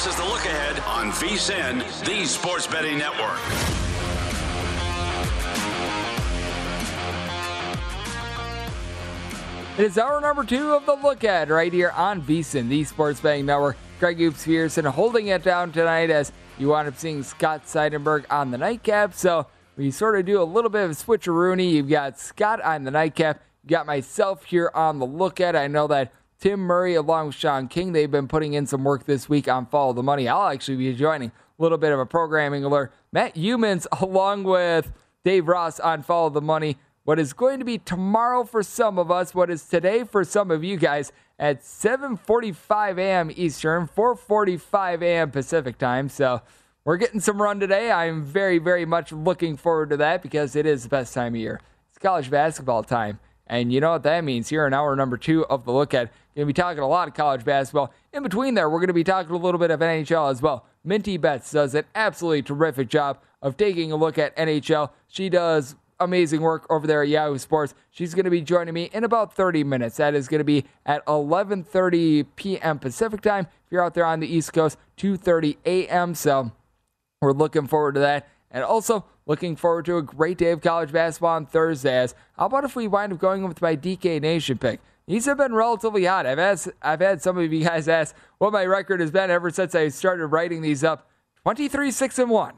This is the look ahead on VSIN, the Sports Betting Network. It is hour number two of the look ahead right here on VSIN, the Sports Betting Network. Greg Hoops Pearson holding it down tonight as you wind up seeing Scott Seidenberg on the nightcap. So we sort of do a little bit of a switcheroonie. You've got Scott on the nightcap. You got myself here on the look ahead. I know that Tim Murray along with Sean King, they've been putting in some work this week on Follow the Money. I'll actually be joining a little bit of a programming alert. Matt Youmans along with Dave Ross on Follow the Money. What is going to be tomorrow for some of us, what is today for some of you guys at 7:45 a.m. Eastern, 4:45 a.m. Pacific time. So we're getting some run today. I'm very, very much looking forward to that because it is the best time of year. It's college basketball time. And you know what that means here in hour number two of the look at. Going to be talking a lot of college basketball. In between there, we're going to be talking a little bit of NHL as well. Minty Betts does an absolutely terrific job of taking a look at NHL. She does amazing work over there at Yahoo Sports. She's going to be joining me in about 30 minutes. That is going to be at 11:30 p.m. Pacific time. If you're out there on the East Coast, 2:30 a.m. So we're looking forward to that. And also looking forward to a great day of college basketball on Thursday. As how about if we wind up going with my DK Nation pick? These have been relatively hot. I've asked, I've had some of you guys ask what my record has been ever since I started writing these up. 23 6 and 1.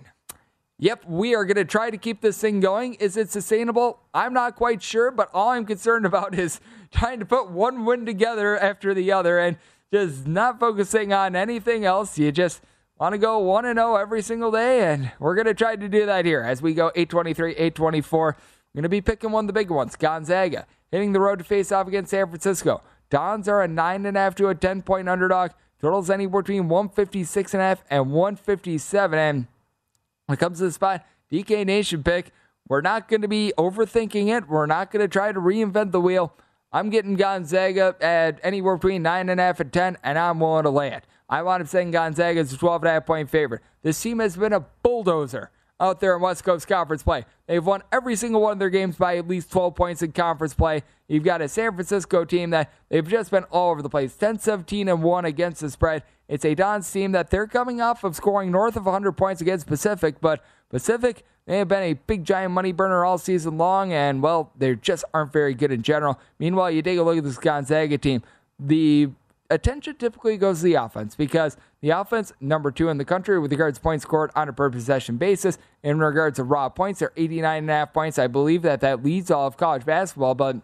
Yep, we are going to try to keep this thing going. Is it sustainable? I'm not quite sure, but all I'm concerned about is trying to put one win together after the other and just not focusing on anything else. You just want to go 1 and 0 every single day, and we're going to try to do that here as we go 823, 824. We're going to be picking one of the big ones Gonzaga, hitting the road to face off against San Francisco. Dons are a 9.5 to a 10 point underdog. Totals anywhere between 156.5 and 157. And when it comes to the spot, DK Nation pick, we're not going to be overthinking it. We're not going to try to reinvent the wheel. I'm getting Gonzaga at anywhere between 9.5 and 10, and I'm willing to lay it. I wound up saying Gonzaga is a 12.5 point favorite. This team has been a bulldozer out there in West Coast Conference play. They've won every single one of their games by at least 12 points in conference play. You've got a San Francisco team that they've just been all over the place 10 17 and 1 against the spread. It's a Don's team that they're coming off of scoring north of 100 points against Pacific, but Pacific, they have been a big giant money burner all season long, and well, they just aren't very good in general. Meanwhile, you take a look at this Gonzaga team. The attention typically goes to the offense because the offense, number two in the country with regards to points scored on a per possession basis. In regards to raw points, they're 89.5 points. I believe that that leads all of college basketball, but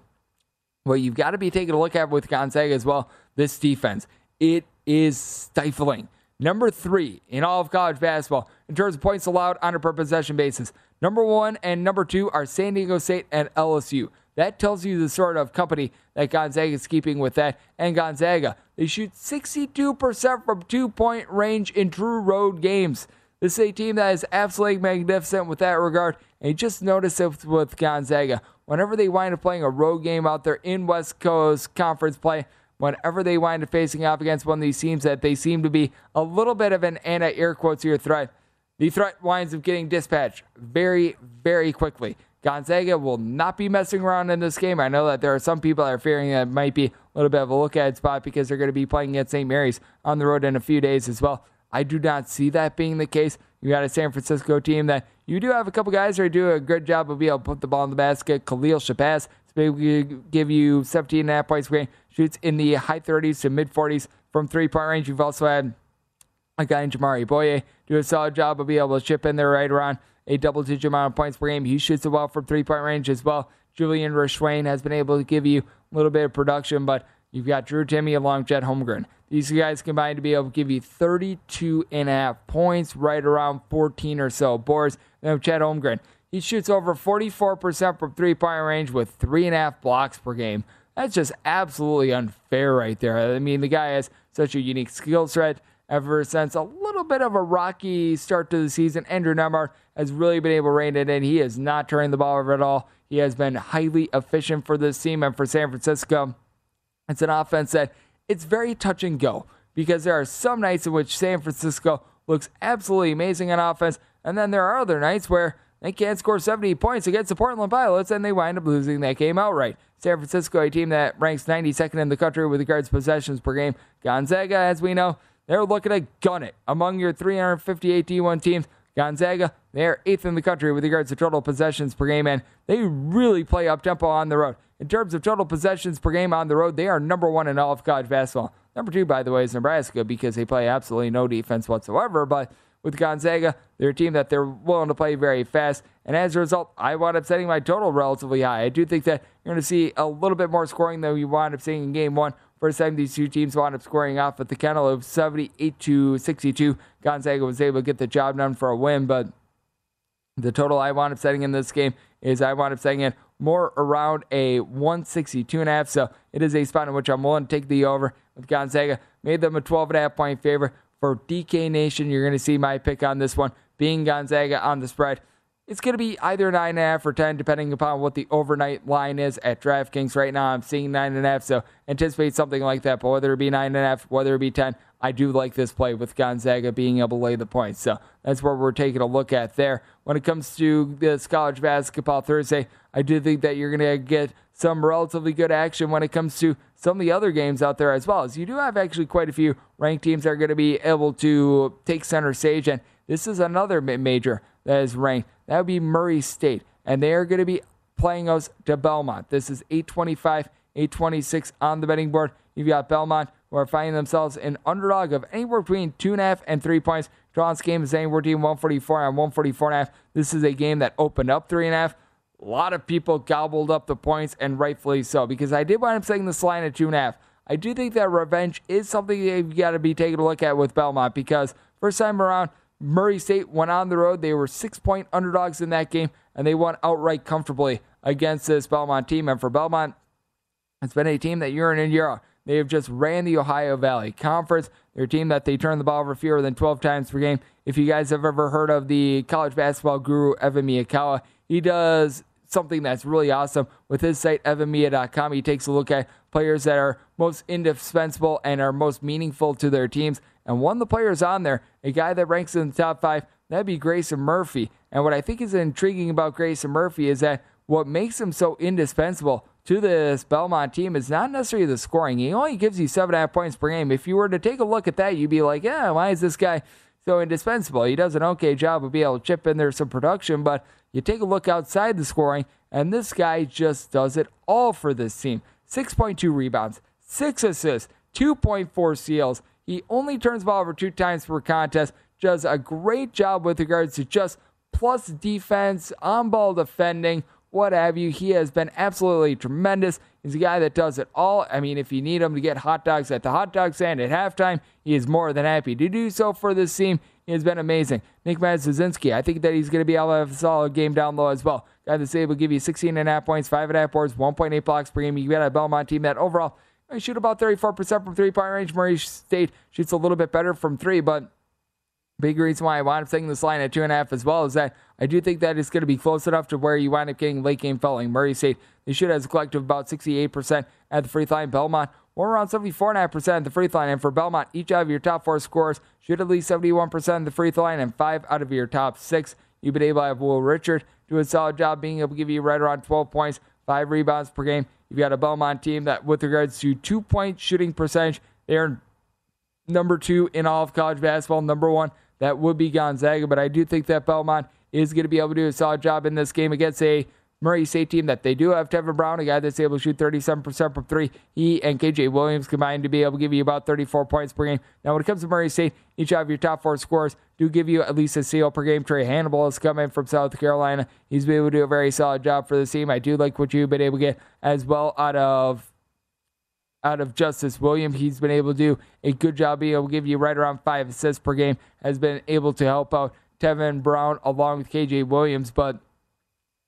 what you've got to be taking a look at with Gonzaga as well, this defense. It is stifling. Number three in all of college basketball in terms of points allowed on a per possession basis. Number one and number two are San Diego State and LSU. That tells you the sort of company that Gonzaga is keeping with that. And Gonzaga, they shoot 62% from two point range in true road games. This is a team that is absolutely magnificent with that regard. And just notice it with Gonzaga. Whenever they wind up playing a road game out there in West Coast Conference play, whenever they wind up facing off against one of these teams that they seem to be a little bit of an anti air quotes here threat, the threat winds up getting dispatched very, very quickly. Gonzaga will not be messing around in this game. I know that there are some people that are fearing that it might be little bit of a look ahead spot because they're going to be playing at St. Mary's on the road in a few days as well. I do not see that being the case. You got a San Francisco team that you do have a couple guys who do a good job of being able to put the ball in the basket. Khalil Shabazz maybe give you 17 and a half points per game, shoots in the high 30s to mid 40s from three point range. You've also had a guy in Jamaree Bouyea do a solid job of being able to chip in there right around a double digit amount of points per game. He shoots it well from three point range as well. Julian Rishwain has been able to give you a little bit of production, but you've got Drew Timme along Chet Holmgren. These guys combined to be able to give you 32 and a half points, right around 14 or so boards. Then Chet Holmgren, he shoots over 44% from three point range with three and a half blocks per game. That's just absolutely unfair right there. I mean, the guy has such a unique skill set ever since a little bit of a rocky start to the season. Andrew Nembhard has really been able to rein it in. He is not turning the ball over at all. He has been highly efficient for this team and for San Francisco. It's an offense that it's very touch and go because there are some nights in which San Francisco looks absolutely amazing on offense, and then there are other nights where they can't score 70 points against the Portland Pilots and they wind up losing that game outright. San Francisco, a team that ranks 92nd in the country with regards to possessions per game. Gonzaga, as we know, they're looking to gun it among your 358 D1 teams. Gonzaga, they're eighth in the country with regards to total possessions per game, and they really play up tempo on the road. In terms of total possessions per game on the road, they are number one in all of college basketball. Number two, by the way, is Nebraska because they play absolutely no defense whatsoever. But with Gonzaga, they're a team that they're willing to play very fast. And as a result, I wound up setting my total relatively high. I do think that you're going to see a little bit more scoring than you wound up seeing in game one. First time these two teams wound up scoring off at the kennel of 78 to 62. Gonzaga was able to get the job done for a win, but the total I wound up setting in this game is I wound up setting it more around a 162 and a half. So it is a spot in which I'm willing to take the over with Gonzaga. Made them a 12 and a half point favorite for DK Nation. You're going to see my pick on this one being Gonzaga on the spread. It's going to be either nine and a half or ten, depending upon what the overnight line is at DraftKings. Right now, I'm seeing nine and a half, so anticipate something like that. But whether it be nine and a half, whether it be ten, I do like this play with Gonzaga being able to lay the points. So that's what we're taking a look at there. When it comes to this college basketball Thursday, I do think that you're going to get some relatively good action when it comes to some of the other games out there as well. As you do have actually quite a few ranked teams that are going to be able to take center stage, and this is another major that is ranked. That would be Murray State. And they are going to be playing us to Belmont. This is 825, 826 on the betting board. You've got Belmont who are finding themselves an underdog of anywhere between two and a half and three points. Draw's game is anywhere between 144 and 144 and a half. This is a game that opened up three and a half. A lot of people gobbled up the points, and rightfully so, because I did wind up setting this line at two and a half. I do think that revenge is something that you've got to be taking a look at with Belmont because first time around, Murray State went on the road. They were six point underdogs in that game, and they won outright comfortably against this Belmont team. And for Belmont, it's been a team that year in and year out, they have just ran the Ohio Valley Conference. They're a team that they turn the ball over fewer than 12 times per game. If you guys have ever heard of the college basketball guru Evan Miyakawa, he does something that's really awesome with his site, evanmiya.com. He takes a look at players that are most indispensable and are most meaningful to their teams. And one of the players on there, a guy that ranks in the top five, that'd be Grayson Murphy. And what I think is intriguing about Grayson Murphy is that what makes him so indispensable to this Belmont team is not necessarily the scoring. He only gives you seven and a half points per game. If you were to take a look at that, you'd be like, yeah, why is this guy so indispensable? He does an okay job of being able to chip in there some production, but you take a look outside the scoring, and this guy just does it all for this team. 6.2 rebounds, 6 assists, 2.4 steals. He only turns ball over two times per contest. Does a great job with regards to just plus defense, on ball defending, what have you. He has been absolutely tremendous. He's a guy that does it all. I mean, if you need him to get hot dogs at the hot dog stand at halftime, he is more than happy to do so for this team. He has been amazing. Nick Muszynski, I think that he's going to be able to have a solid game down low as well. Guy that's able to give you 16 and a half points, 5.5 boards, 1.8 blocks per game. You got a Belmont team that overall they shoot about 34% from three point range. Murray State shoots a little bit better from three, but big reason why I wound up taking this line at two and a half as well is that I do think that it's going to be close enough to where you wind up getting late game fouling. Murray State, they shoot as a collective about 68% at the free throw line. Belmont, we're around 74.5% at the free throw line. And for Belmont, each out of your top four scores shoot at least 71% at the free throw line, and five out of your top six. You've been able to have Will Richard do a solid job being able to give you right around 12 points, five rebounds per game. You've got a Belmont team that, with regards to two point shooting percentage, they are number two in all of college basketball. Number one, that would be Gonzaga. But I do think that Belmont is going to be able to do a solid job in this game against a Murray State team that they do have Tevin Brown, a guy that's able to shoot 37% from three. He and KJ Williams combined to be able to give you about 34 points per game. Now, when it comes to Murray State, each of your top four scores do give you at least a steal per game. Trae Hannibal has come in from South Carolina. He's been able to do a very solid job for the team. I do like what you've been able to get as well out of out of Justice Williams. He's been able to do a good job being able to give you right around five assists per game. Has been able to help out Tevin Brown along with KJ Williams, but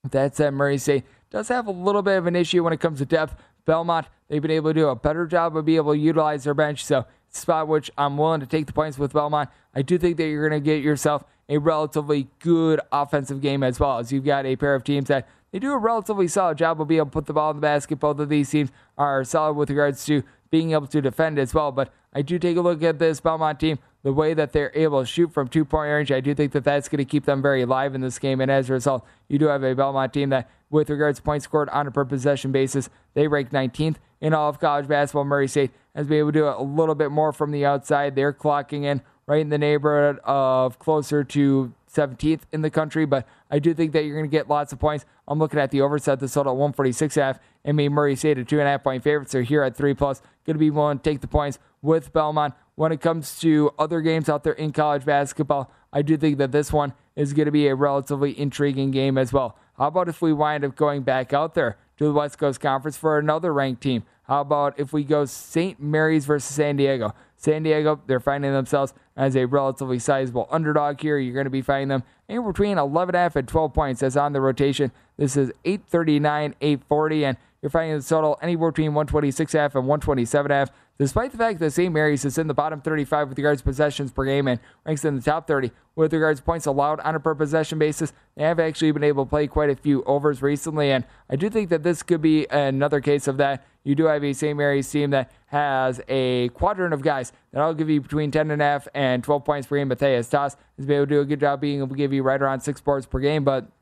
that said, Murray State does have a little bit of an issue when it comes to depth. Belmont, they've been able to do a better job of being able to utilize their bench. So, spot which I'm willing to take the points with Belmont. I do think that you're going to get yourself a relatively good offensive game as well, as you've got a pair of teams that they do a relatively solid job of being able to put the ball in the basket. Both of these teams are solid with regards to being able to defend as well. But I do take a look at this Belmont team, the way that they're able to shoot from two point range. I do think that that's going to keep them very alive in this game. And as a result, you do have a Belmont team that, with regards to points scored on a per possession basis, they rank 19th in all of college basketball. Murray State has been able to do a little bit more from the outside. They're clocking in right in the neighborhood of closer to 17th in the country, but I do think that you're going to get lots of points. I'm looking at the overset, the total at 146 half, and me Murray State a two and a half point favorite. So here at three plus, going to be willing to take the points with Belmont. When it comes to other games out there in college basketball, I do think that this one is going to be a relatively intriguing game as well. How about if we wind up going back out there to the West Coast Conference for another ranked team? How about if we go St. Mary's versus San Diego? San Diego, they're finding themselves as a relatively sizable underdog here. You're going to be finding them anywhere between 11.5 and 12 points as on the rotation. This is 839, 840, and you're finding the total anywhere between 126 half and 127 half. Despite the fact that St. Mary's is in the bottom 35 with regards to possessions per game and ranks in the top 30 with regards to points allowed on a per possession basis, they have actually been able to play quite a few overs recently, and I do think that this could be another case of that. You do have a St. Mary's team that has a quadrant of guys that I'll give you between 10.5 and 12 points per game. Matthias Tass has been able to do a good job being able to give you right around six boards per game, but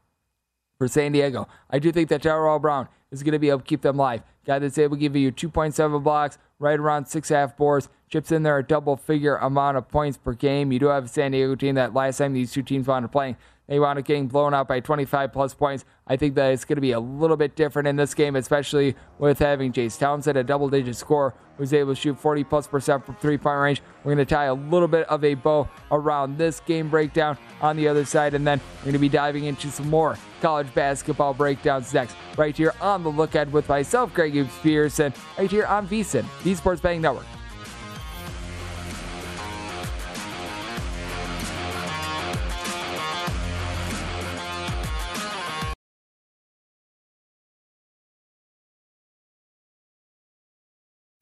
for San Diego, I do think that Terrell Brown is going to be able to keep them live. Guy that's able to give you 2.7 blocks, right around six half boards, chips in there a double figure amount of points per game. You do have a San Diego team that last time these two teams wound up playing, they wound up getting blown out by 25 plus points. I think that it's going to be a little bit different in this game, especially with having Jase Townsend, a double digit score, who's able to shoot 40 plus percent from three point range. We're going to tie a little bit of a bow around this game breakdown on the other side, and then we're going to be diving into some more college basketball breakdowns next, right here on the Lookout with myself, Greg Hoops Pearson, right here on VSIN, the Sports Betting Network.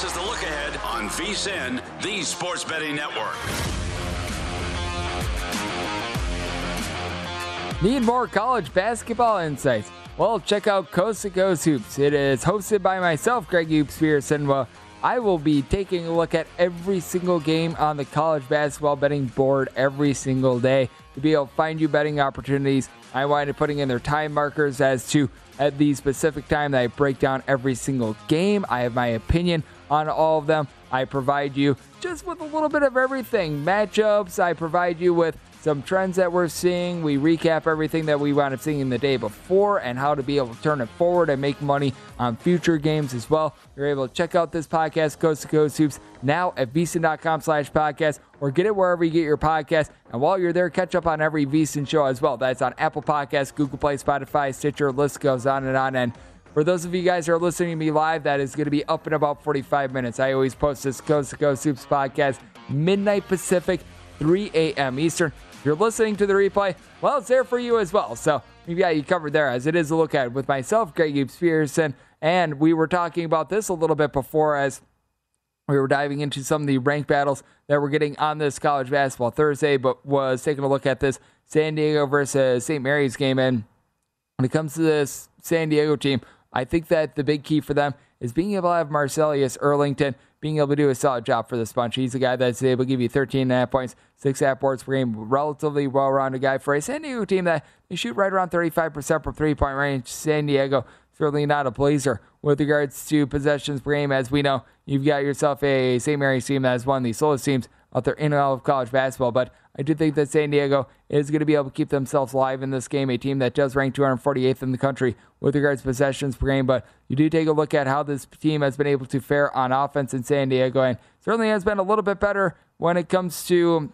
This is the look ahead on VSIN, the Sports Betting Network. Need more college basketball insights? Well, check out Coast to Coast Hoops. It is hosted by myself, Greg Hoops Pearson. Well, I will be taking a look at every single game on the college basketball betting board every single day to be able to find you betting opportunities. I wind up putting in their time markers as to at the specific time that I break down every single game. I have my opinion on all of them. I provide you just with a little bit of everything matchups. I provide you with some trends that we're seeing. We recap everything that we wound up seeing the day before and how to be able to turn it forward and make money on future games as well. You're able to check out this podcast, Coast to Coast Hoops, now at vsin.com slash podcast or get it wherever you get your podcast. And while you're there, catch up on every VSiN show as well. That's on Apple Podcasts, Google Play, Spotify, Stitcher, list goes on and on. And for those of you guys who are listening to me live, that is going to be up in about 45 minutes. I always post this Coast to Coast Hoops podcast midnight Pacific, 3 a.m. Eastern. If you're listening to the replay, well, it's there for you as well. So we've got you covered there as it is a look at with myself, Greg Eaves Pearson. And we were talking about this a little bit before as we were diving into some of the ranked battles that we're getting on this college basketball Thursday, but was taking a look at this San Diego versus St. Mary's game. And when it comes to this San Diego team, I think that the big key for them is being able to have Marcellus Earlington being able to do a solid job for this bunch. He's a guy that's able to give you 13 and a half points, six half boards per game, relatively well rounded guy for a San Diego team that they shoot right around 35% from three point range. San Diego, certainly not a blazer with regards to possessions per game. As we know, you've got yourself a St. Mary's team that is one of the slowest teams out there in all of college basketball. But I do think that San Diego is going to be able to keep themselves alive in this game, a team that does rank 248th in the country with regards to possessions per game. But you do take a look at how this team has been able to fare on offense in San Diego, and certainly has been a little bit better when it comes to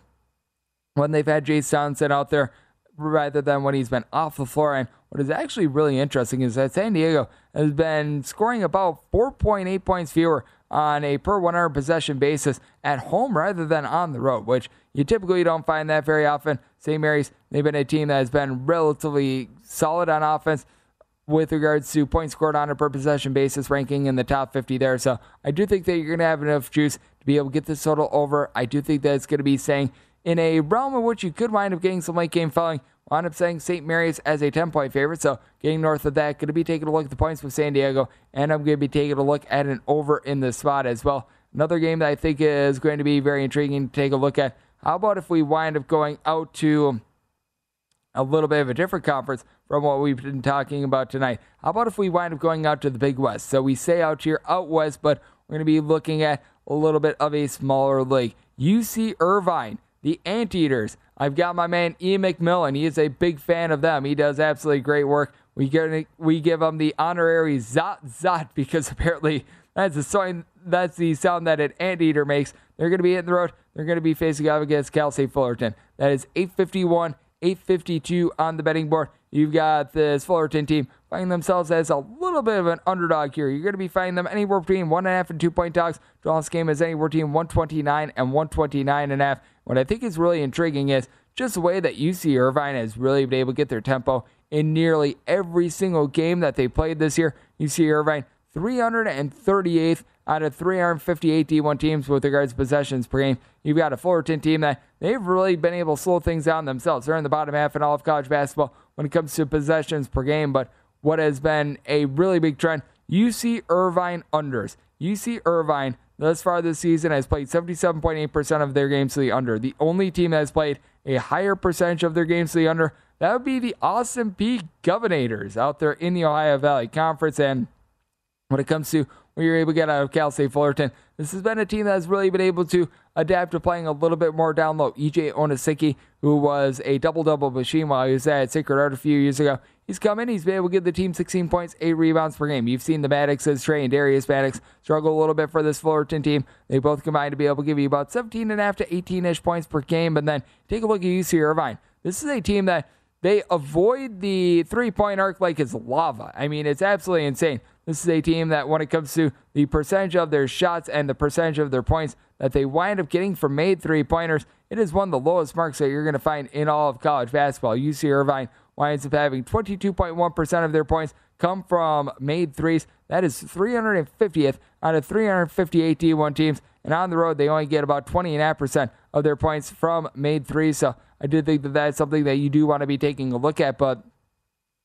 when they've had Jase Townsend out there rather than when he's been off the floor. And what is actually really interesting is that San Diego has been scoring about 4.8 points fewer on a per 100 possession basis at home rather than on the road, which you typically don't find that very often. St. Mary's, they've been a team that has been relatively solid on offense with regards to points scored on a per possession basis, ranking in the top 50 there. So I do think that you're going to have enough juice to be able to get this total over. I do think that it's going to be saying in a realm in which you could wind up getting some late game following. Wound up saying St. Mary's as a 10 point favorite. So getting north of that, going to be taking a look at the points with San Diego, and I'm going to be taking a look at an over in the spot as well. Another game that I think is going to be very intriguing to take a look at. How about if we wind up going out to a little bit of a different conference from what we've been talking about tonight? How about if we wind up going out to the Big West? So we say out here out west, but we're going to be looking at a little bit of a smaller league. UC Irvine the Anteaters. I've got my man Ian McMillan. He is a big fan of them. He does absolutely great work. We get we give him the honorary Zot Zot because apparently that's the sound that's the sound that an anteater makes. They're going to be hitting the road. They're going to be facing off against Cal State Fullerton. That is 851, 852 on the betting board. You've got this Fullerton team finding themselves as a little bit of an underdog here. You're going to be finding them anywhere between one and a half and two point dogs. Draw this game is anywhere between 129 and 129 and a half. What I think is really intriguing is just the way that UC Irvine has really been able to get their tempo in nearly every single game that they played this year. UC Irvine 338th out of 358 D1 teams with regards to possessions per game. You've got a Fullerton team that they've really been able to slow things down themselves. They're in the bottom half in all of college basketball when it comes to possessions per game. But what has been a really big trend, UC Irvine unders. UC Irvine thus far this season has played 77.8% of their games to the under. The only team that has played a higher percentage of their games to the under, that would be the Austin Peay Governators out there in the Ohio Valley Conference. And when it comes to what you're able to get out of Cal State Fullerton, this has been a team that has really been able to adapt to playing a little bit more down low. EJ Anosike, who was a double double machine while he was at Sacred Heart a few years ago, he's come in. He's been able to give the team 16 points, eight rebounds per game. You've seen the Maddoxes, Trey and Darius Maddox, struggle a little bit for this Fullerton team. They both combined to be able to give you about 17 and a half to 18 ish points per game. But then take a look at UC Irvine. This is a team that they avoid the three point arc like it's lava. I mean, it's absolutely insane. This is a team that, when it comes to the percentage of their shots and the percentage of their points that they wind up getting from made three pointers, it is one of the lowest marks that you're going to find in all of college basketball. UC Irvine winds up having 22.1% of their points come from made threes. That is 350th out of 358 D1 teams. And on the road, they only get about 20.5% of their points from made threes. So I do think that that's something that you do want to be taking a look at. But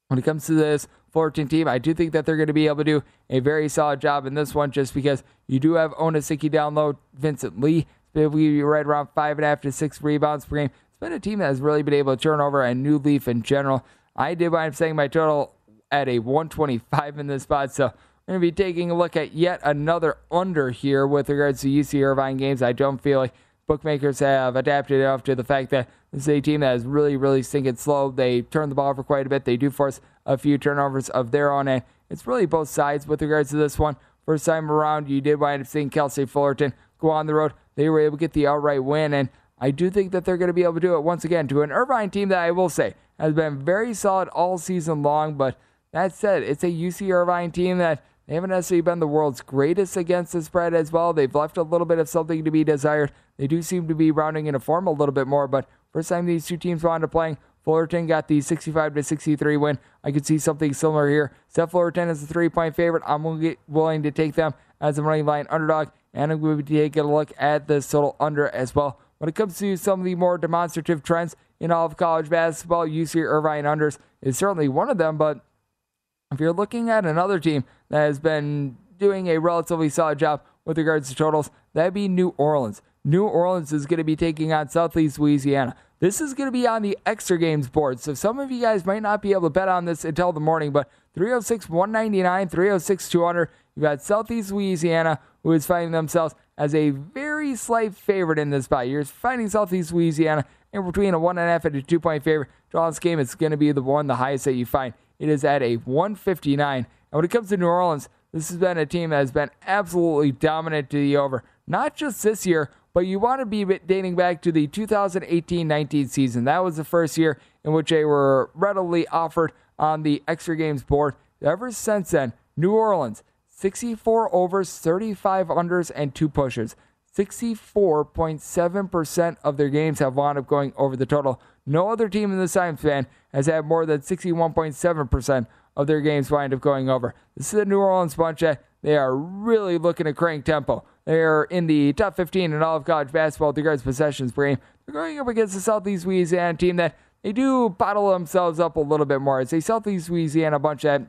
when it comes to this Fullerton team, I do think that they're going to be able to do a very solid job in this one just because you do have Anosike down low, Vincent Lee. Be able to give you right around five and a half to six rebounds per game. Been a team that has really been able to turn over a new leaf in general. I did wind up saying my total at a 125 in this spot, so we're going to be taking a look at yet another under here with regards to UC Irvine games. I don't feel like bookmakers have adapted enough to the fact that this is a team that is really, really stinking slow. They turn the ball over quite a bit. They do force a few turnovers of their own, and it's really both sides with regards to this one. First time around, you did wind up seeing Cal State Fullerton go on the road. They were able to get the outright win, and I do think that they're going to be able to do it once again to an Irvine team that I will say has been very solid all season long. But that said, it's a UC Irvine team that they haven't necessarily been the world's greatest against the spread as well. They've left a little bit of something to be desired. They do seem to be rounding into form a little bit more, but first time these two teams wound up playing, Fullerton got the 65 to 63 win. I could see something similar here. Seth Fullerton is a three point favorite. I'm willing to take them as a money line underdog, and I'm going to take a look at the total under as well. When it comes to some of the more demonstrative trends in all of college basketball, UC Irvine unders is certainly one of them. But if you're looking at another team that has been doing a relatively solid job with regards to totals, that'd be New Orleans. New Orleans is going to be taking on Southeast Louisiana. This is going to be on the extra games board. So some of you guys might not be able to bet on this until the morning, but 306 199, 306 200. You've got Southeast Louisiana, who is finding themselves as a very slight favorite in this spot. You're finding Southeast Louisiana in between a one and a half and a two point favorite. Draw this game, it's going to be the one, the highest that you find. It is at a 159. And when it comes to New Orleans, this has been a team that has been absolutely dominant to the over. Not just this year, but you want to be dating back to the 2018 19 season. That was the first year in which they were readily offered on the extra games board. Ever since then, New Orleans 64 overs, 35 unders, and two pushers. 64.7% of their games have wound up going over the total. No other team in the science span has had more than 61.7% of their games wind up going over. This is a New Orleans bunch that they are really looking to crank tempo. They are in the top 15 in all of college basketball regards possessions per game. They're going up against the Southeast Louisiana team that they do bottle themselves up a little bit more. It's a Southeast Louisiana bunch that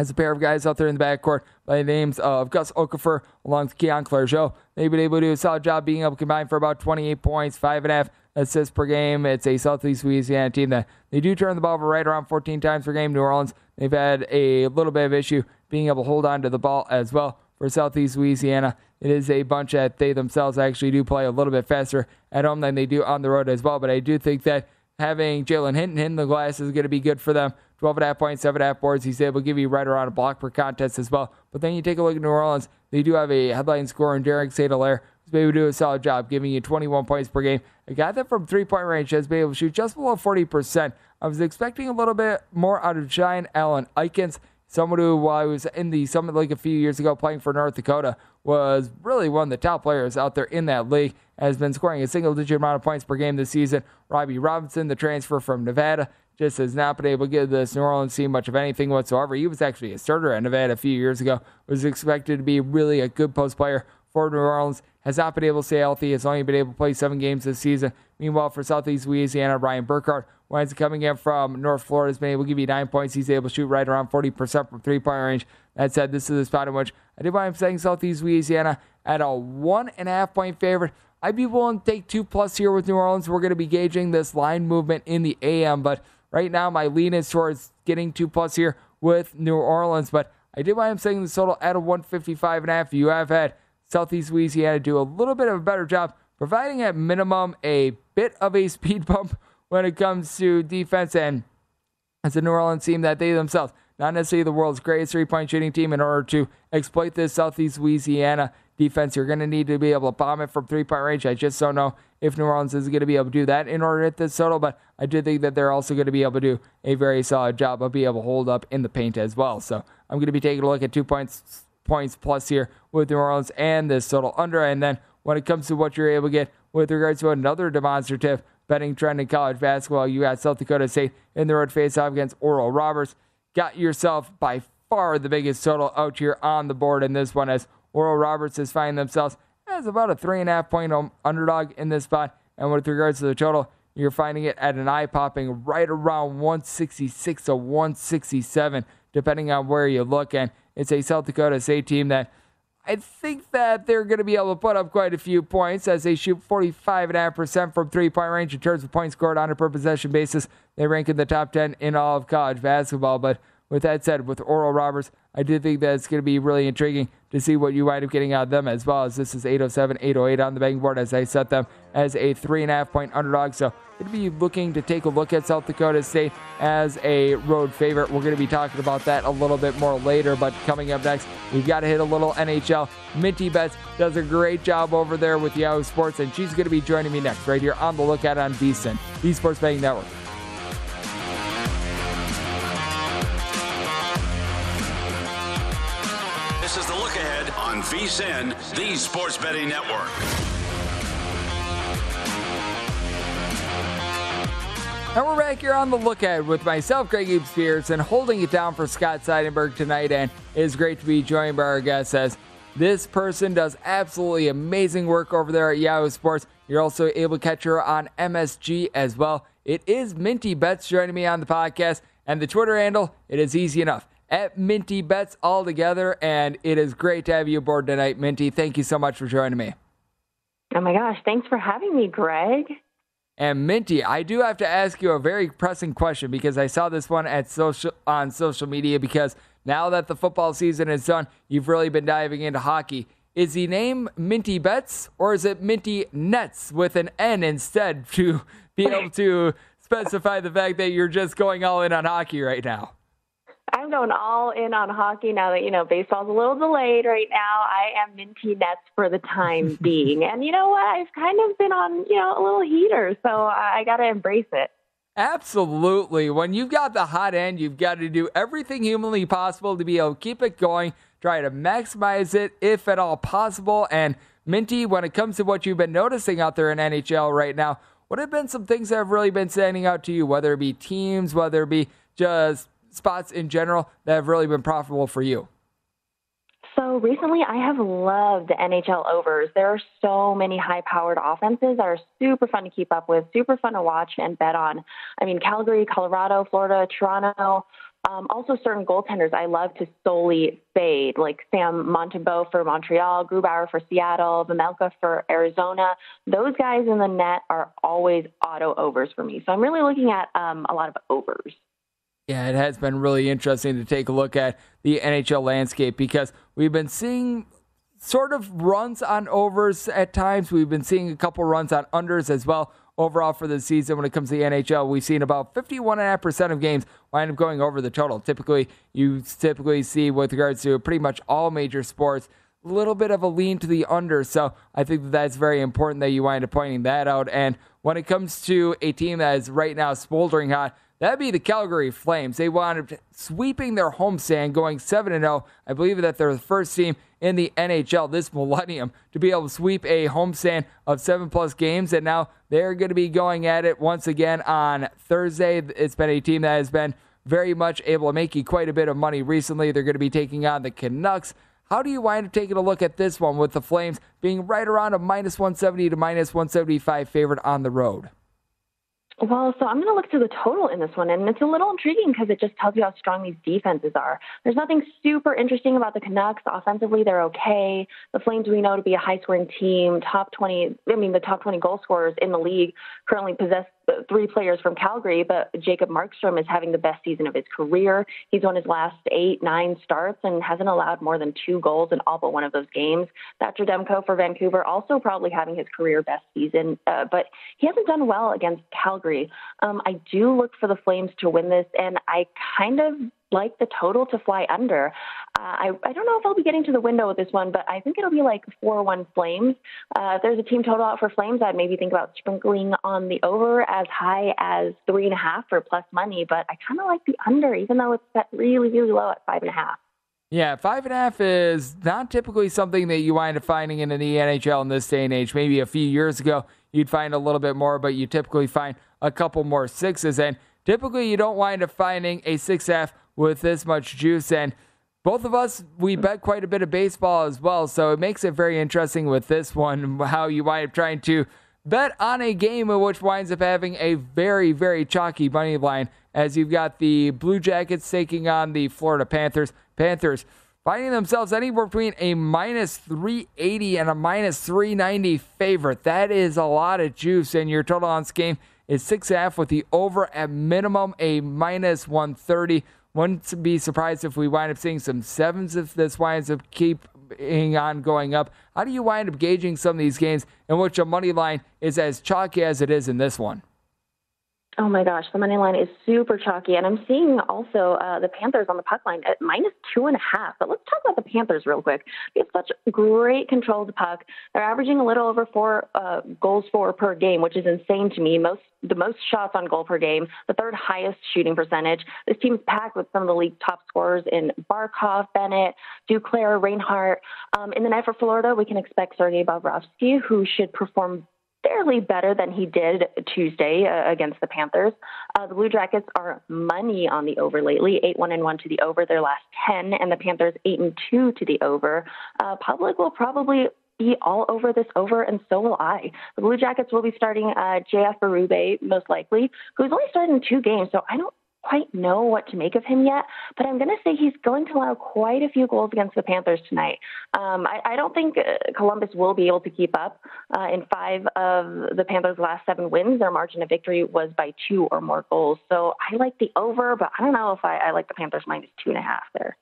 has a pair of guys out there in the backcourt by the names of Gus Okafor along with Keon Clergeot. They've been able to do a solid job being able to combine for about 28 points, five and a half assists per game. It's a Southeast Louisiana team that they do turn the ball over right around 14 times per game. New Orleans, they've had a little bit of issue being able to hold on to the ball as well for Southeast Louisiana. It is a bunch that they themselves actually do play a little bit faster at home than they do on the road as well. But I do think that having Jalen Hinton in the glass is going to be good for them 12 and a half points, 7 and a half boards. He's able to give you right around a block per contest as well. But then you take a look at New Orleans. They do have a headline scorer in Derek St. Hilaire who's been able to do a solid job, giving you 21 points per game. A guy that from three point range has been able to shoot just below 40%. I was expecting a little bit more out of Giant Allen Ikens someone who, while I was in the Summit League a few years ago playing for North Dakota, was really one of the top players out there in that league. Has been scoring a single digit amount of points per game this season. Robbie Robinson, the transfer from Nevada, just has not been able to give this New Orleans team much of anything whatsoever. He was actually a starter at Nevada a few years ago. Was expected to be really a good post player for New Orleans. Has not been able to stay healthy. Has only been able to play seven games this season. Meanwhile, for Southeast Louisiana, Ryan Burkhart winds coming in from North Florida has been able to give you nine points. He's able to shoot right around 40% from three point range. That said, this is the spot in which I wind up saying Southeast Louisiana at a one and a half point favorite. I'd be willing to take two plus here with New Orleans. We're going to be gauging this line movement in the AM, but Right now, my lean is towards getting two plus here with New Orleans, but I wind up saying the total at a 155 and a half. You have had Southeast Louisiana do a little bit of a better job, providing at minimum a bit of a speed bump when it comes to defense. And as a New Orleans team that they themselves, not necessarily the world's greatest three point shooting team, in order to exploit this Southeast Louisiana defense, you're going to need to be able to bomb it from three point range. I just don't know if New Orleans is going to be able to do that in order to hit this total, but I do think that they're also going to be able to do a very solid job of being able to hold up in the paint as well. So I'm going to be taking a look at two points points plus here with New Orleans and this total under. And then when it comes to what you're able to get with regards to another demonstrative betting trend in college basketball, you got South Dakota State in the road face off against Oral Roberts. Got yourself by far the biggest total out here on the board in this one as Oral Roberts is finding themselves as about a three and a half point um, underdog in this spot. And with regards to the total, you're finding it at an eye popping right around 166 to 167, depending on where you look. And it's a South Dakota State team that I think that they're going to be able to put up quite a few points as they shoot 45.5% from three point range in terms of points scored on a per possession basis. They rank in the top 10 in all of college basketball. But with that said, with Oral Roberts, I do think that it's going to be really intriguing to see what you wind up getting out of them as well as this is 807, 808 on the betting board as I set them as a three and a half point underdog. So going to be looking to take a look at South Dakota State as a road favorite. We're going to be talking about that a little bit more later, but coming up next, we've got to hit a little NHL. Minty Betts does a great job over there with Yahoo Sports, and she's going to be joining me next right here on the lookout on VSIN, the Sports Betting Network. VSIN, the Sports Betting Network. And we're back here on the lookout with myself, Greg Spears, and holding it down for Scott Seidenberg tonight. And it is great to be joined by our guest as this person does absolutely amazing work over there at Yahoo Sports. You're also able to catch her on MSG as well. It is Minty Betts joining me on the podcast, and the Twitter handle, it is easy enough. At Minty Bets all together, and it is great to have you aboard tonight, Minty. Thank you so much for joining me. Oh my gosh, thanks for having me, Greg. And Minty, I do have to ask you a very pressing question because I saw this one at social on social media because now that the football season is done, you've really been diving into hockey. Is the name Minty Betts or is it Minty Nets with an N instead to be able to specify the fact that you're just going all in on hockey right now? I'm going all in on hockey now that, you know, baseball's a little delayed right now. I am Minty Nets for the time being. and you know what? I've kind of been on, you know, a little heater, so I got to embrace it. Absolutely. When you've got the hot end, you've got to do everything humanly possible to be able to keep it going, try to maximize it if at all possible. And Minty, when it comes to what you've been noticing out there in NHL right now, what have been some things that have really been standing out to you, whether it be teams, whether it be just spots in general that have really been profitable for you? So recently, I have loved the NHL overs. There are so many high powered offenses that are super fun to keep up with, super fun to watch and bet on. I mean, Calgary, Colorado, Florida, Toronto. Um, also, certain goaltenders I love to solely fade, like Sam Montembeault for Montreal, Grubauer for Seattle, Vejmelka for Arizona. Those guys in the net are always auto overs for me. So I'm really looking at um, a lot of overs. Yeah, it has been really interesting to take a look at the NHL landscape because we've been seeing sort of runs on overs at times. We've been seeing a couple runs on unders as well. Overall for the season, when it comes to the NHL, we've seen about 51.5% of games wind up going over the total. Typically, you typically see with regards to pretty much all major sports, a little bit of a lean to the under. So I think that that's very important that you wind up pointing that out. And when it comes to a team that is right now smoldering hot, That'd be the Calgary Flames. They wound up sweeping their homestand, going 7 0. I believe that they're the first team in the NHL this millennium to be able to sweep a homestand of seven plus games. And now they're going to be going at it once again on Thursday. It's been a team that has been very much able to make you quite a bit of money recently. They're going to be taking on the Canucks. How do you wind up taking a look at this one with the Flames being right around a minus 170 to minus 175 favorite on the road? Well, so I'm going to look to the total in this one, and it's a little intriguing because it just tells you how strong these defenses are. There's nothing super interesting about the Canucks. Offensively, they're okay. The Flames, we know to be a high scoring team, top 20, I mean, the top 20 goal scorers in the league currently possess three players from Calgary, but Jacob Markstrom is having the best season of his career. He's won his last eight, nine starts and hasn't allowed more than two goals in all but one of those games. Thatcher Demko for Vancouver also probably having his career best season, uh, but he hasn't done well against Calgary. Um, I do look for the Flames to win this, and I kind of like the total to fly under. Uh, I, I don't know if I'll be getting to the window with this one, but I think it'll be like 4 1 Flames. Uh, if there's a team total out for Flames, I'd maybe think about sprinkling on the over as high as 3.5 for plus money, but I kind of like the under, even though it's set really, really low at 5.5. Yeah, five and a half is not typically something that you wind up finding in the NHL in this day and age. Maybe a few years ago, you'd find a little bit more, but you typically find a couple more sixes. And typically, you don't wind up finding a six half with this much juice. And both of us, we bet quite a bit of baseball as well. So it makes it very interesting with this one, how you wind up trying to bet on a game which winds up having a very, very chalky money line as you've got the Blue Jackets taking on the Florida Panthers. Panthers finding themselves anywhere between a minus 380 and a minus 390 favorite. That is a lot of juice, and your total on this game is six and a half with the over at minimum a minus 130. Wouldn't be surprised if we wind up seeing some sevens if this winds up keeping on going up. How do you wind up gauging some of these games in which a money line is as chalky as it is in this one? Oh my gosh, the money line is super chalky, and I'm seeing also uh, the Panthers on the puck line at minus two and a half. But let's talk about the Panthers real quick. They have such great control of the puck. They're averaging a little over four uh, goals for per game, which is insane to me. Most the most shots on goal per game, the third highest shooting percentage. This team's packed with some of the league top scorers in Barkov, Bennett, Duclair, Reinhart. Um, in the night for Florida, we can expect Sergei Bobrovsky, who should perform fairly better than he did Tuesday uh, against the Panthers. Uh, the Blue Jackets are money on the over lately, eight one and one to the over their last ten, and the Panthers eight and two to the over. Uh, public will probably be all over this over, and so will I. The Blue Jackets will be starting uh, JF Berube, most likely, who's only started in two games, so I don't quite know what to make of him yet, but I'm going to say he's going to allow quite a few goals against the Panthers tonight. Um, I, I, don't think uh, Columbus will be able to keep up. Uh, in five of the Panthers' last seven wins, their margin of victory was by two or more goals. So I like the over, but I don't know if I, I like the Panthers minus two and a half there.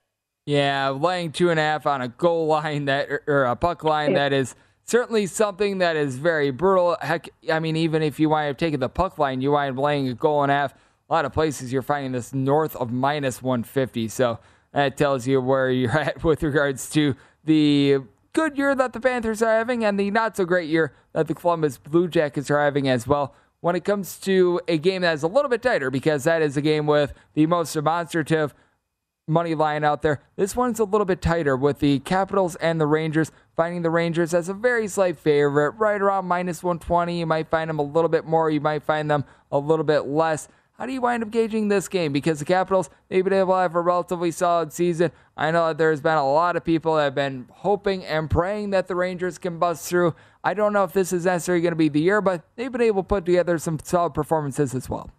Yeah, laying two and a half on a goal line that or a puck line that is certainly something that is very brutal. Heck, I mean, even if you wind up taking the puck line, you wind up laying a goal and a half a lot of places you're finding this north of minus 150. So that tells you where you're at with regards to the good year that the Panthers are having and the not so great year that the Columbus Blue Jackets are having as well. When it comes to a game that is a little bit tighter, because that is a game with the most demonstrative money line out there. This one's a little bit tighter with the Capitals and the Rangers, finding the Rangers as a very slight favorite, right around minus 120. You might find them a little bit more, you might find them a little bit less. How do you wind up gauging this game? Because the Capitals, they've been able to have a relatively solid season. I know that there's been a lot of people that have been hoping and praying that the Rangers can bust through. I don't know if this is necessarily going to be the year, but they've been able to put together some solid performances as well.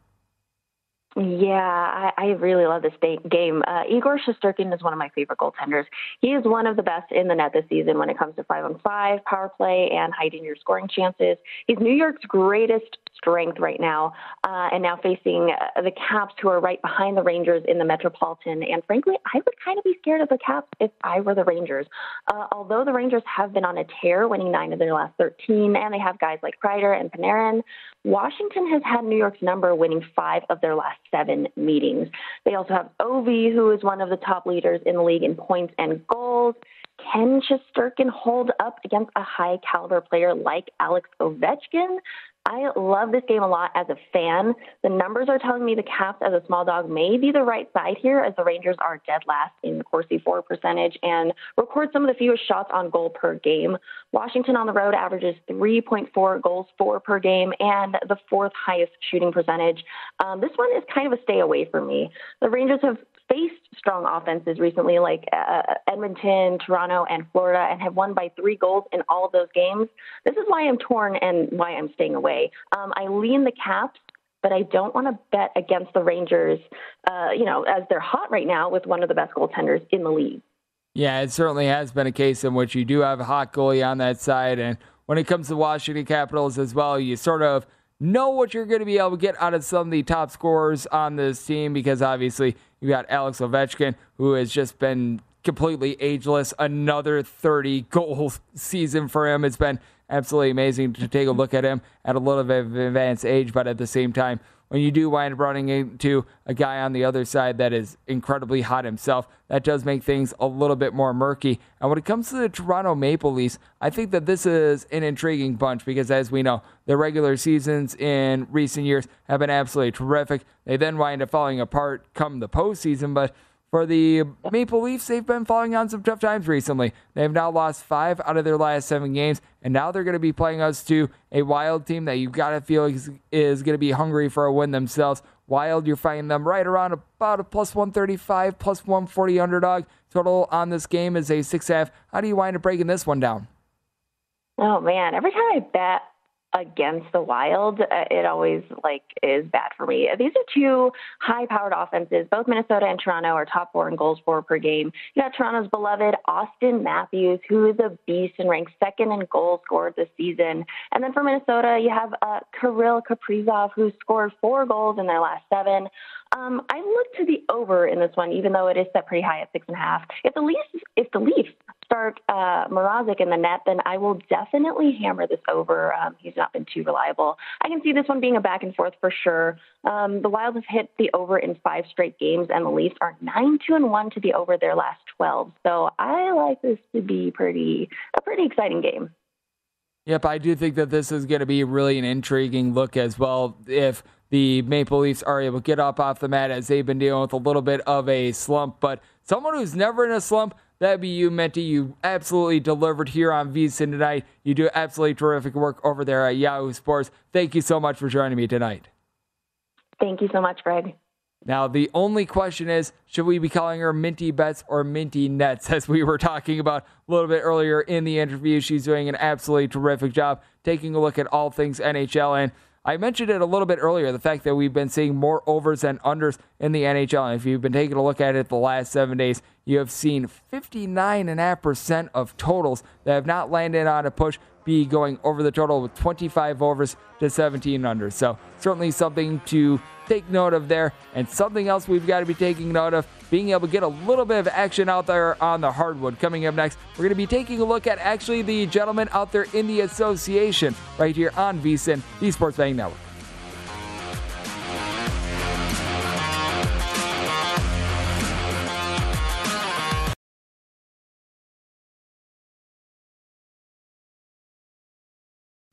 Yeah, I, I really love this game. Uh, Igor Shesterkin is one of my favorite goaltenders. He is one of the best in the net this season when it comes to five on five, power play, and hiding your scoring chances. He's New York's greatest strength right now, uh, and now facing uh, the Caps, who are right behind the Rangers in the Metropolitan. And frankly, I would kind of be scared of the Caps if I were the Rangers. Uh, although the Rangers have been on a tear, winning nine of their last 13, and they have guys like Kreider and Panarin, Washington has had New York's number, winning five of their last seven meetings. They also have Ovi, who is one of the top leaders in the league in points and goals. Can Shesterkin hold up against a high caliber player like Alex Ovechkin? I love this game a lot as a fan. The numbers are telling me the Caps as a small dog may be the right side here, as the Rangers are dead last in Corsi for percentage and record some of the fewest shots on goal per game. Washington on the road averages 3.4 goals for per game and the fourth highest shooting percentage. Um, this one is kind of a stay away for me. The Rangers have faced strong offenses recently, like uh, Edmonton, Toronto, and Florida, and have won by three goals in all of those games. This is why I'm torn and why I'm staying away. Um, I lean the Caps, but I don't want to bet against the Rangers, uh, you know, as they're hot right now with one of the best goaltenders in the league. Yeah, it certainly has been a case in which you do have a hot goalie on that side. And when it comes to Washington Capitals as well, you sort of know what you're going to be able to get out of some of the top scorers on this team because obviously you got Alex Ovechkin, who has just been completely ageless. Another 30 goal season for him. It's been absolutely amazing to take a look at him at a little bit of advanced age, but at the same time, when you do wind up running into a guy on the other side that is incredibly hot himself, that does make things a little bit more murky. And when it comes to the Toronto Maple Leafs, I think that this is an intriguing bunch because, as we know, the regular seasons in recent years have been absolutely terrific. They then wind up falling apart come the postseason, but for the Maple Leafs, they've been falling on some tough times recently. They've now lost five out of their last seven games, and now they're going to be playing us to a Wild team that you've got to feel is, is going to be hungry for a win themselves. Wild, you're finding them right around about a plus 135, plus 140 underdog. Total on this game is a six half. How do you wind up breaking this one down? Oh man, every time I bet against the Wild, uh, it always like is bad for me. These are two high-powered offenses. Both Minnesota and Toronto are top four in goals for per game. You got Toronto's beloved austin Matthews, who is a beast and ranks second in goals scored this season. And then for Minnesota, you have uh, Kirill Kaprizov, who scored four goals in their last seven. Um, I look to the over in this one, even though it is set pretty high at six and a half. If the Leafs, if the Leafs start uh, Mrazek in the net, then I will definitely hammer this over. Um, he's not been too reliable. I can see this one being a back and forth for sure. Um, the Wild have hit the over in five straight games, and the Leafs are nine two and one to the over their last twelve. So I like this to be pretty a pretty exciting game. Yep, I do think that this is going to be really an intriguing look as well. If the Maple Leafs are able to get up off the mat as they've been dealing with a little bit of a slump. But someone who's never in a slump, that'd be you, Minty. You absolutely delivered here on VSIN tonight. You do absolutely terrific work over there at Yahoo Sports. Thank you so much for joining me tonight. Thank you so much, Greg. Now, the only question is should we be calling her Minty Bets or Minty Nets? As we were talking about a little bit earlier in the interview, she's doing an absolutely terrific job taking a look at all things NHL. And I mentioned it a little bit earlier the fact that we've been seeing more overs than unders in the NHL. And if you've been taking a look at it the last seven days, you have seen 59.5% of totals that have not landed on a push be going over the total with 25 overs to 17 under. So, certainly something to take note of there. And something else we've got to be taking note of being able to get a little bit of action out there on the hardwood. Coming up next, we're going to be taking a look at actually the gentleman out there in the association right here on VSIN, the Sports Betting Network.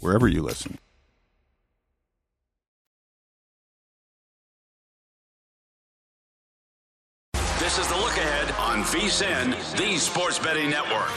wherever you listen. This is the look ahead on VSIN, the Sports Betting Network.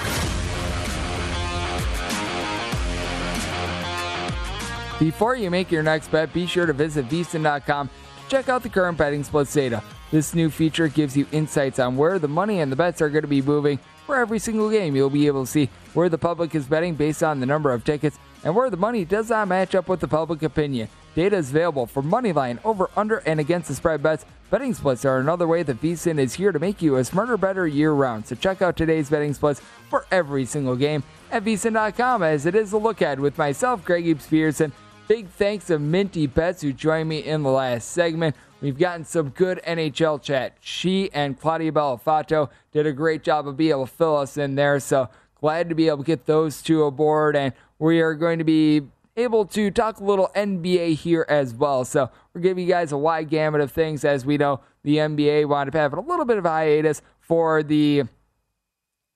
Before you make your next bet, be sure to visit VSIN.com to check out the current betting splits data. This new feature gives you insights on where the money and the bets are going to be moving for every single game. You'll be able to see where the public is betting based on the number of tickets and where the money does not match up with the public opinion. Data is available for moneyline, over, under, and against the spread bets. Betting splits are another way that VSIN is here to make you a smarter, better year round. So check out today's betting splits for every single game at VSIN.com as it is a look at with myself, Greg Hoops Peterson. Big thanks to Minty Bets who joined me in the last segment. We've gotten some good NHL chat. She and Claudia Bellafato did a great job of being able to fill us in there. So glad to be able to get those two aboard. And we are going to be able to talk a little NBA here as well. So we're giving you guys a wide gamut of things. As we know, the NBA wound up having a little bit of hiatus for the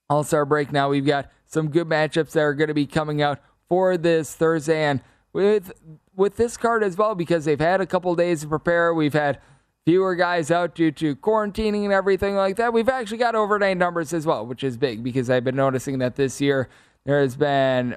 All Star break. Now we've got some good matchups that are going to be coming out for this Thursday, and with with this card as well because they've had a couple days to prepare. We've had fewer guys out due to quarantining and everything like that. We've actually got overnight numbers as well, which is big because I've been noticing that this year there has been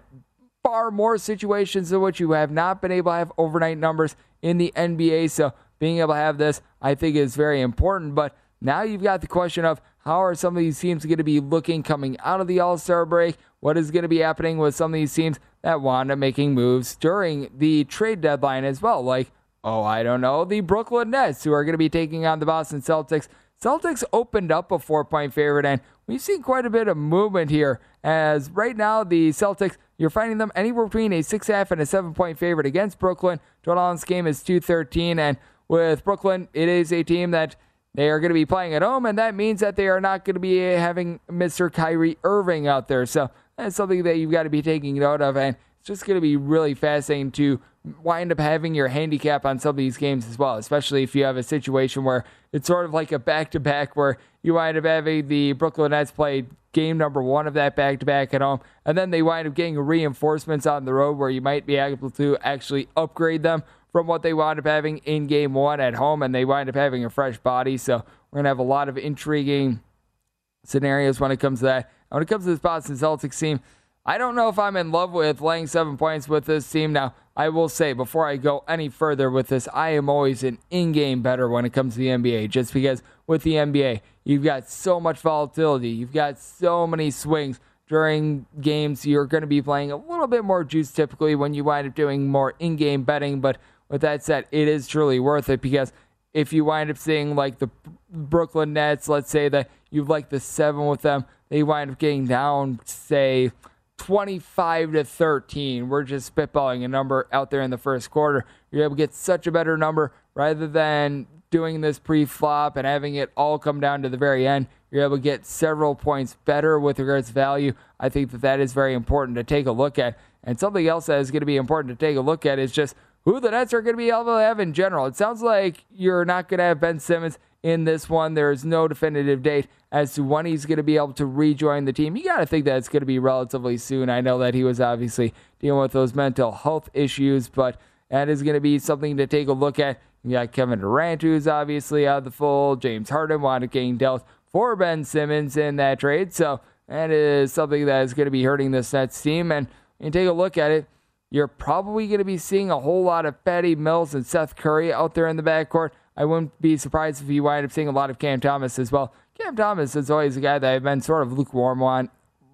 far more situations in which you have not been able to have overnight numbers in the NBA. So being able to have this, I think, is very important. But now you've got the question of how are some of these teams going to be looking coming out of the All Star break? What is going to be happening with some of these teams that wound up making moves during the trade deadline as well? Like, oh, I don't know, the Brooklyn Nets, who are going to be taking on the Boston Celtics. Celtics opened up a four point favorite, and we've seen quite a bit of movement here. As right now, the Celtics, you're finding them anywhere between a six half and a seven point favorite against Brooklyn. This game is 213, and with Brooklyn, it is a team that they are going to be playing at home, and that means that they are not going to be having Mr. Kyrie Irving out there. So that's something that you've got to be taking note of. And it's just going to be really fascinating to wind up having your handicap on some of these games as well, especially if you have a situation where it's sort of like a back to back where you wind up having the Brooklyn Nets play game number one of that back to back at home, and then they wind up getting reinforcements on the road where you might be able to actually upgrade them from what they wound up having in game one at home, and they wind up having a fresh body. So we're going to have a lot of intriguing scenarios when it comes to that. When it comes to this Boston Celtics team, I don't know if I'm in love with laying seven points with this team. Now, I will say before I go any further with this, I am always an in game better when it comes to the NBA, just because with the NBA, you've got so much volatility, you've got so many swings during games. You're going to be playing a little bit more juice typically when you wind up doing more in game betting. But with that said, it is truly worth it because if you wind up seeing like the Brooklyn Nets, let's say that you've like the seven with them, they wind up getting down, say, 25 to 13. We're just spitballing a number out there in the first quarter. You're able to get such a better number rather than doing this pre flop and having it all come down to the very end. You're able to get several points better with regards to value. I think that that is very important to take a look at. And something else that is going to be important to take a look at is just who the Nets are going to be able to have in general. It sounds like you're not going to have Ben Simmons in this one. There is no definitive date as to when he's going to be able to rejoin the team. You got to think that it's going to be relatively soon. I know that he was obviously dealing with those mental health issues, but that is going to be something to take a look at. You got Kevin Durant, who's obviously out of the fold. James Harden wanted getting dealt for Ben Simmons in that trade. So that is something that is going to be hurting this Nets team. And you take a look at it, you're probably going to be seeing a whole lot of Patty Mills and Seth Curry out there in the backcourt. I wouldn't be surprised if you wind up seeing a lot of Cam Thomas as well. Cam Thomas is always a guy that I've been sort of lukewarm on,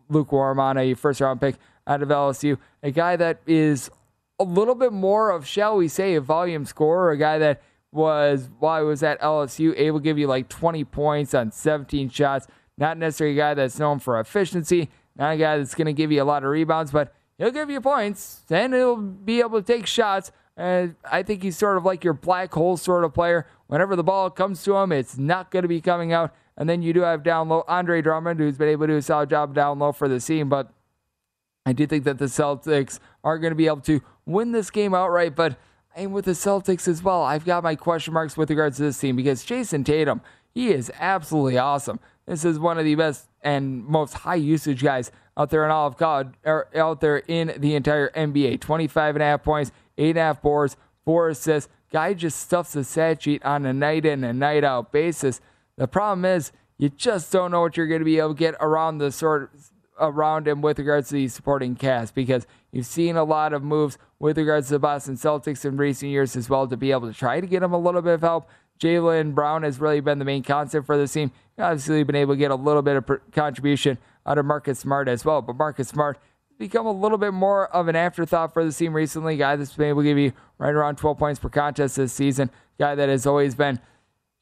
lukewarm on a first round pick out of LSU. A guy that is a little bit more of, shall we say, a volume scorer. A guy that was, while he was at LSU, able to give you like 20 points on 17 shots. Not necessarily a guy that's known for efficiency. Not a guy that's going to give you a lot of rebounds, but he'll give you points and he'll be able to take shots. And I think he's sort of like your black hole sort of player. Whenever the ball comes to him, it's not going to be coming out. And then you do have down low Andre Drummond, who's been able to do a solid job down low for the team. But I do think that the Celtics are going to be able to win this game outright. But and with the Celtics as well, I've got my question marks with regards to this team because Jayson Tatum, he is absolutely awesome. This is one of the best and most high usage guys out there in all of college, or out there in the entire NBA. 25 and a half points, eight and a half boards, four assists. Guy just stuffs the stat sheet on a night in and night out basis. The problem is you just don't know what you're going to be able to get around the sort around him with regards to the supporting cast because you've seen a lot of moves with regards to the Boston Celtics in recent years as well to be able to try to get him a little bit of help. Jaylen Brown has really been the main concept for the team. Obviously, been able to get a little bit of contribution out of Marcus Smart as well, but Marcus Smart become a little bit more of an afterthought for the team recently. Guy that's been able to give you right around 12 points per contest this season. Guy that has always been,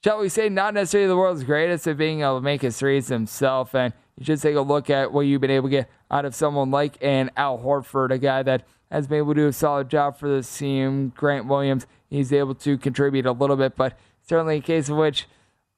shall we say, not necessarily the world's greatest at being able to make his threes himself. And you should take a look at what you've been able to get out of someone like an Al Horford, a guy that has been able to do a solid job for this team. Grant Williams, he's able to contribute a little bit, but certainly a case of which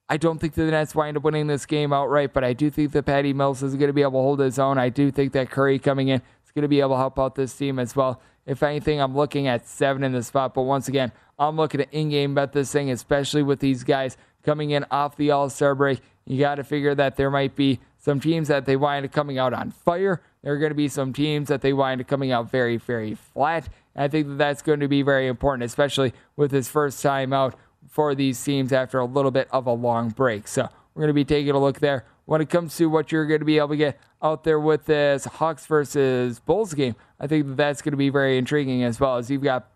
I don't think the Nets wind up winning this game outright, but I do think that Patty Mills is going to be able to hold his own. I do think that Curry coming in is going to be able to help out this team as well. If anything, I'm looking at seven in the spot, but once again, I'm looking at in-game bet this thing, especially with these guys coming in off the All-Star break. You got to figure that there might be some teams that they wind up coming out on fire. There are going to be some teams that they wind up coming out very, very flat. I think that that's going to be very important, especially with his first time out for these teams after a little bit of a long break. So we're going to be taking a look there. When it comes to what you're going to be able to get out there with this Hawks versus Bulls game, I think that that's going to be very intriguing as well as you've got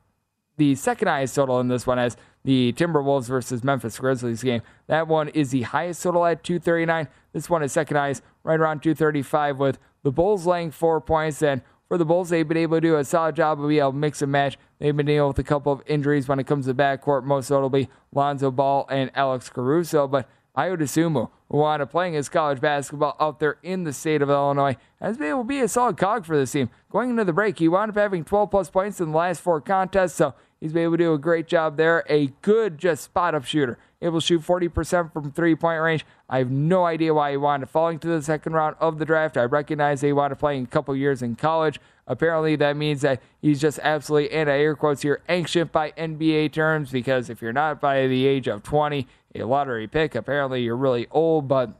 the second highest total in this one as the Timberwolves versus Memphis Grizzlies game. That one is the highest total at 239. This one is second highest, right around 235, with the Bulls laying four points. And for the Bulls, they've been able to do a solid job of being able to mix and match. They've been dealing with a couple of injuries when it comes to backcourt, most notably Lonzo Ball and Alex Caruso. But Dosunmu, who wound up playing his college basketball out there in the state of Illinois, has been able to be a solid cog for this team. Going into the break, he wound up having 12 plus points in the last four contests, so he's been able to do a great job there. A good, just spot up shooter. Able to shoot 40% from three point range. I have no idea why he wanted falling to the second round of the draft. I recognize he wanted playing a couple years in college. Apparently, that means that he's just absolutely, and I air quotes here, ancient by NBA terms because if you're not by the age of 20, a lottery pick, apparently you're really old. But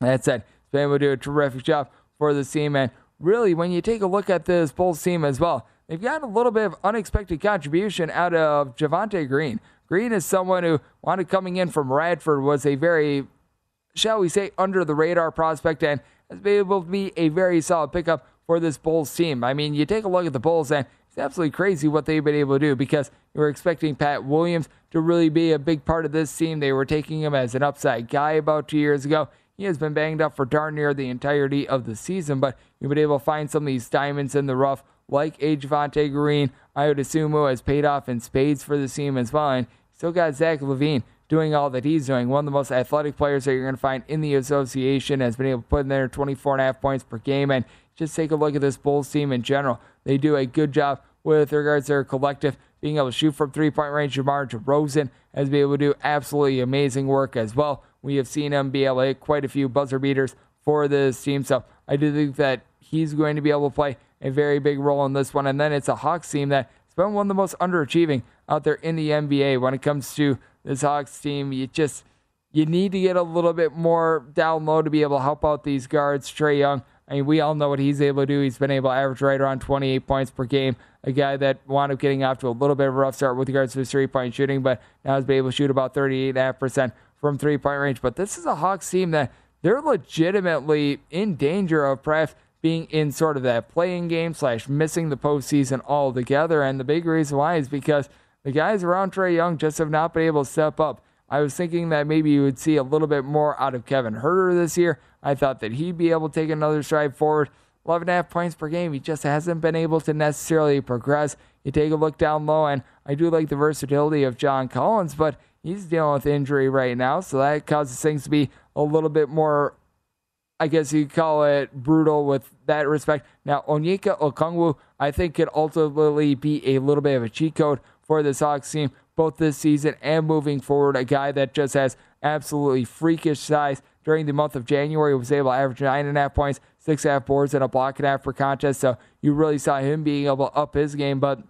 that said, able to do a terrific job for the team. And really, when you take a look at this Bulls team as well, they've got a little bit of unexpected contribution out of Javonte Green. Green is someone who wanted coming in from Radford was a very, shall we say, under the radar prospect and has been able to be a very solid pickup for this Bulls team. I mean, you take a look at the Bulls and it's absolutely crazy what they've been able to do because you were expecting Pat Williams to really be a big part of this team. They were taking him as an upside guy about two years ago. He has been banged up for darn near the entirety of the season, but you've been able to find some of these diamonds in the rough, like Javonte Green. Ayo Dosunmu has paid off in spades for the team as well. And still got Zach LaVine doing all that he's doing. One of the most athletic players that you're going to find in the association has been able to put in there 24 and a half points per game. And just take a look at this Bulls team in general. They do a good job with regards to their collective being able to shoot from three point range. DeMar DeRozan has been able to do absolutely amazing work as well. We have seen him be able to hit quite a few buzzer beaters for this team. So I do think that he's going to be able to play a very big role in this one. And then it's a Hawks team that has been one of the most underachieving out there in the NBA when it comes to this Hawks team. You just you need to get a little bit more down low to be able to help out these guards. Trae Young, I mean, we all know what he's able to do. He's been able to average right around 28 points per game. A guy that wound up getting off to a little bit of a rough start with regards to his three point shooting, but now has been able to shoot about 38.5% from three point range. But this is a Hawks team that they're legitimately in danger of perhaps being in sort of that play-in game slash missing the postseason altogether. And the big reason why is because the guys around Trae Young just have not been able to step up. I was thinking that maybe you would see a little bit more out of Kevin Huerter this year. I thought that he'd be able to take another stride forward. 11.5 points per game. He just hasn't been able to necessarily progress. You take a look down low, and I do like the versatility of John Collins, but he's dealing with injury right now, so that causes things to be a little bit more, I guess you call it brutal with that respect. Now, Onyeka Okongwu, I think, could ultimately be a little bit of a cheat code for the Sox team, both this season and moving forward. A guy that just has absolutely freakish size. During the month of January, was able to average nine and a half points, six and a half boards, and a block and a half per contest. So you really saw him being able to up his game. But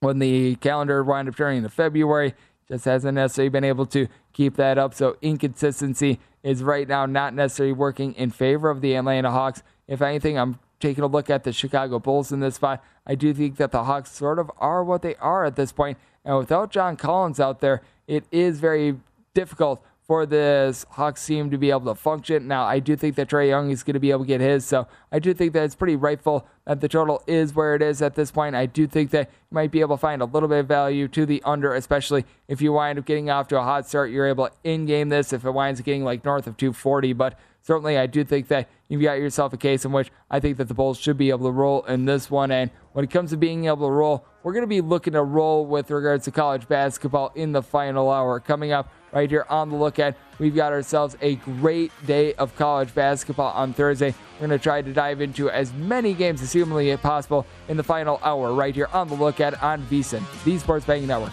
when the calendar wound up turning into February, just hasn't necessarily been able to keep that up. So inconsistency is right now not necessarily working in favor of the Atlanta Hawks. If anything, I'm taking a look at the Chicago Bulls in this spot. I do think that the Hawks sort of are what they are at this point. And without John Collins out there, it is very difficult for this Hawks team to be able to function. Now, I do think that Trae Young is going to be able to get his, so I do think that it's pretty rightful that the total is where it is at this point. I do think that you might be able to find a little bit of value to the under, especially if you wind up getting off to a hot start. You're able to in game this if it winds up getting like north of 240, but certainly I do think that you've got yourself a case in which I think that the Bulls should be able to roll in this one. And when it comes to being able to roll, we're going to be looking to roll with regards to college basketball in the final hour. Coming up right here on the look ahead, we've got ourselves a great day of college basketball on Thursday. We're going to try to dive into as many games as humanly possible in the final hour right here on the look ahead on VSIN, the Sports Betting Network.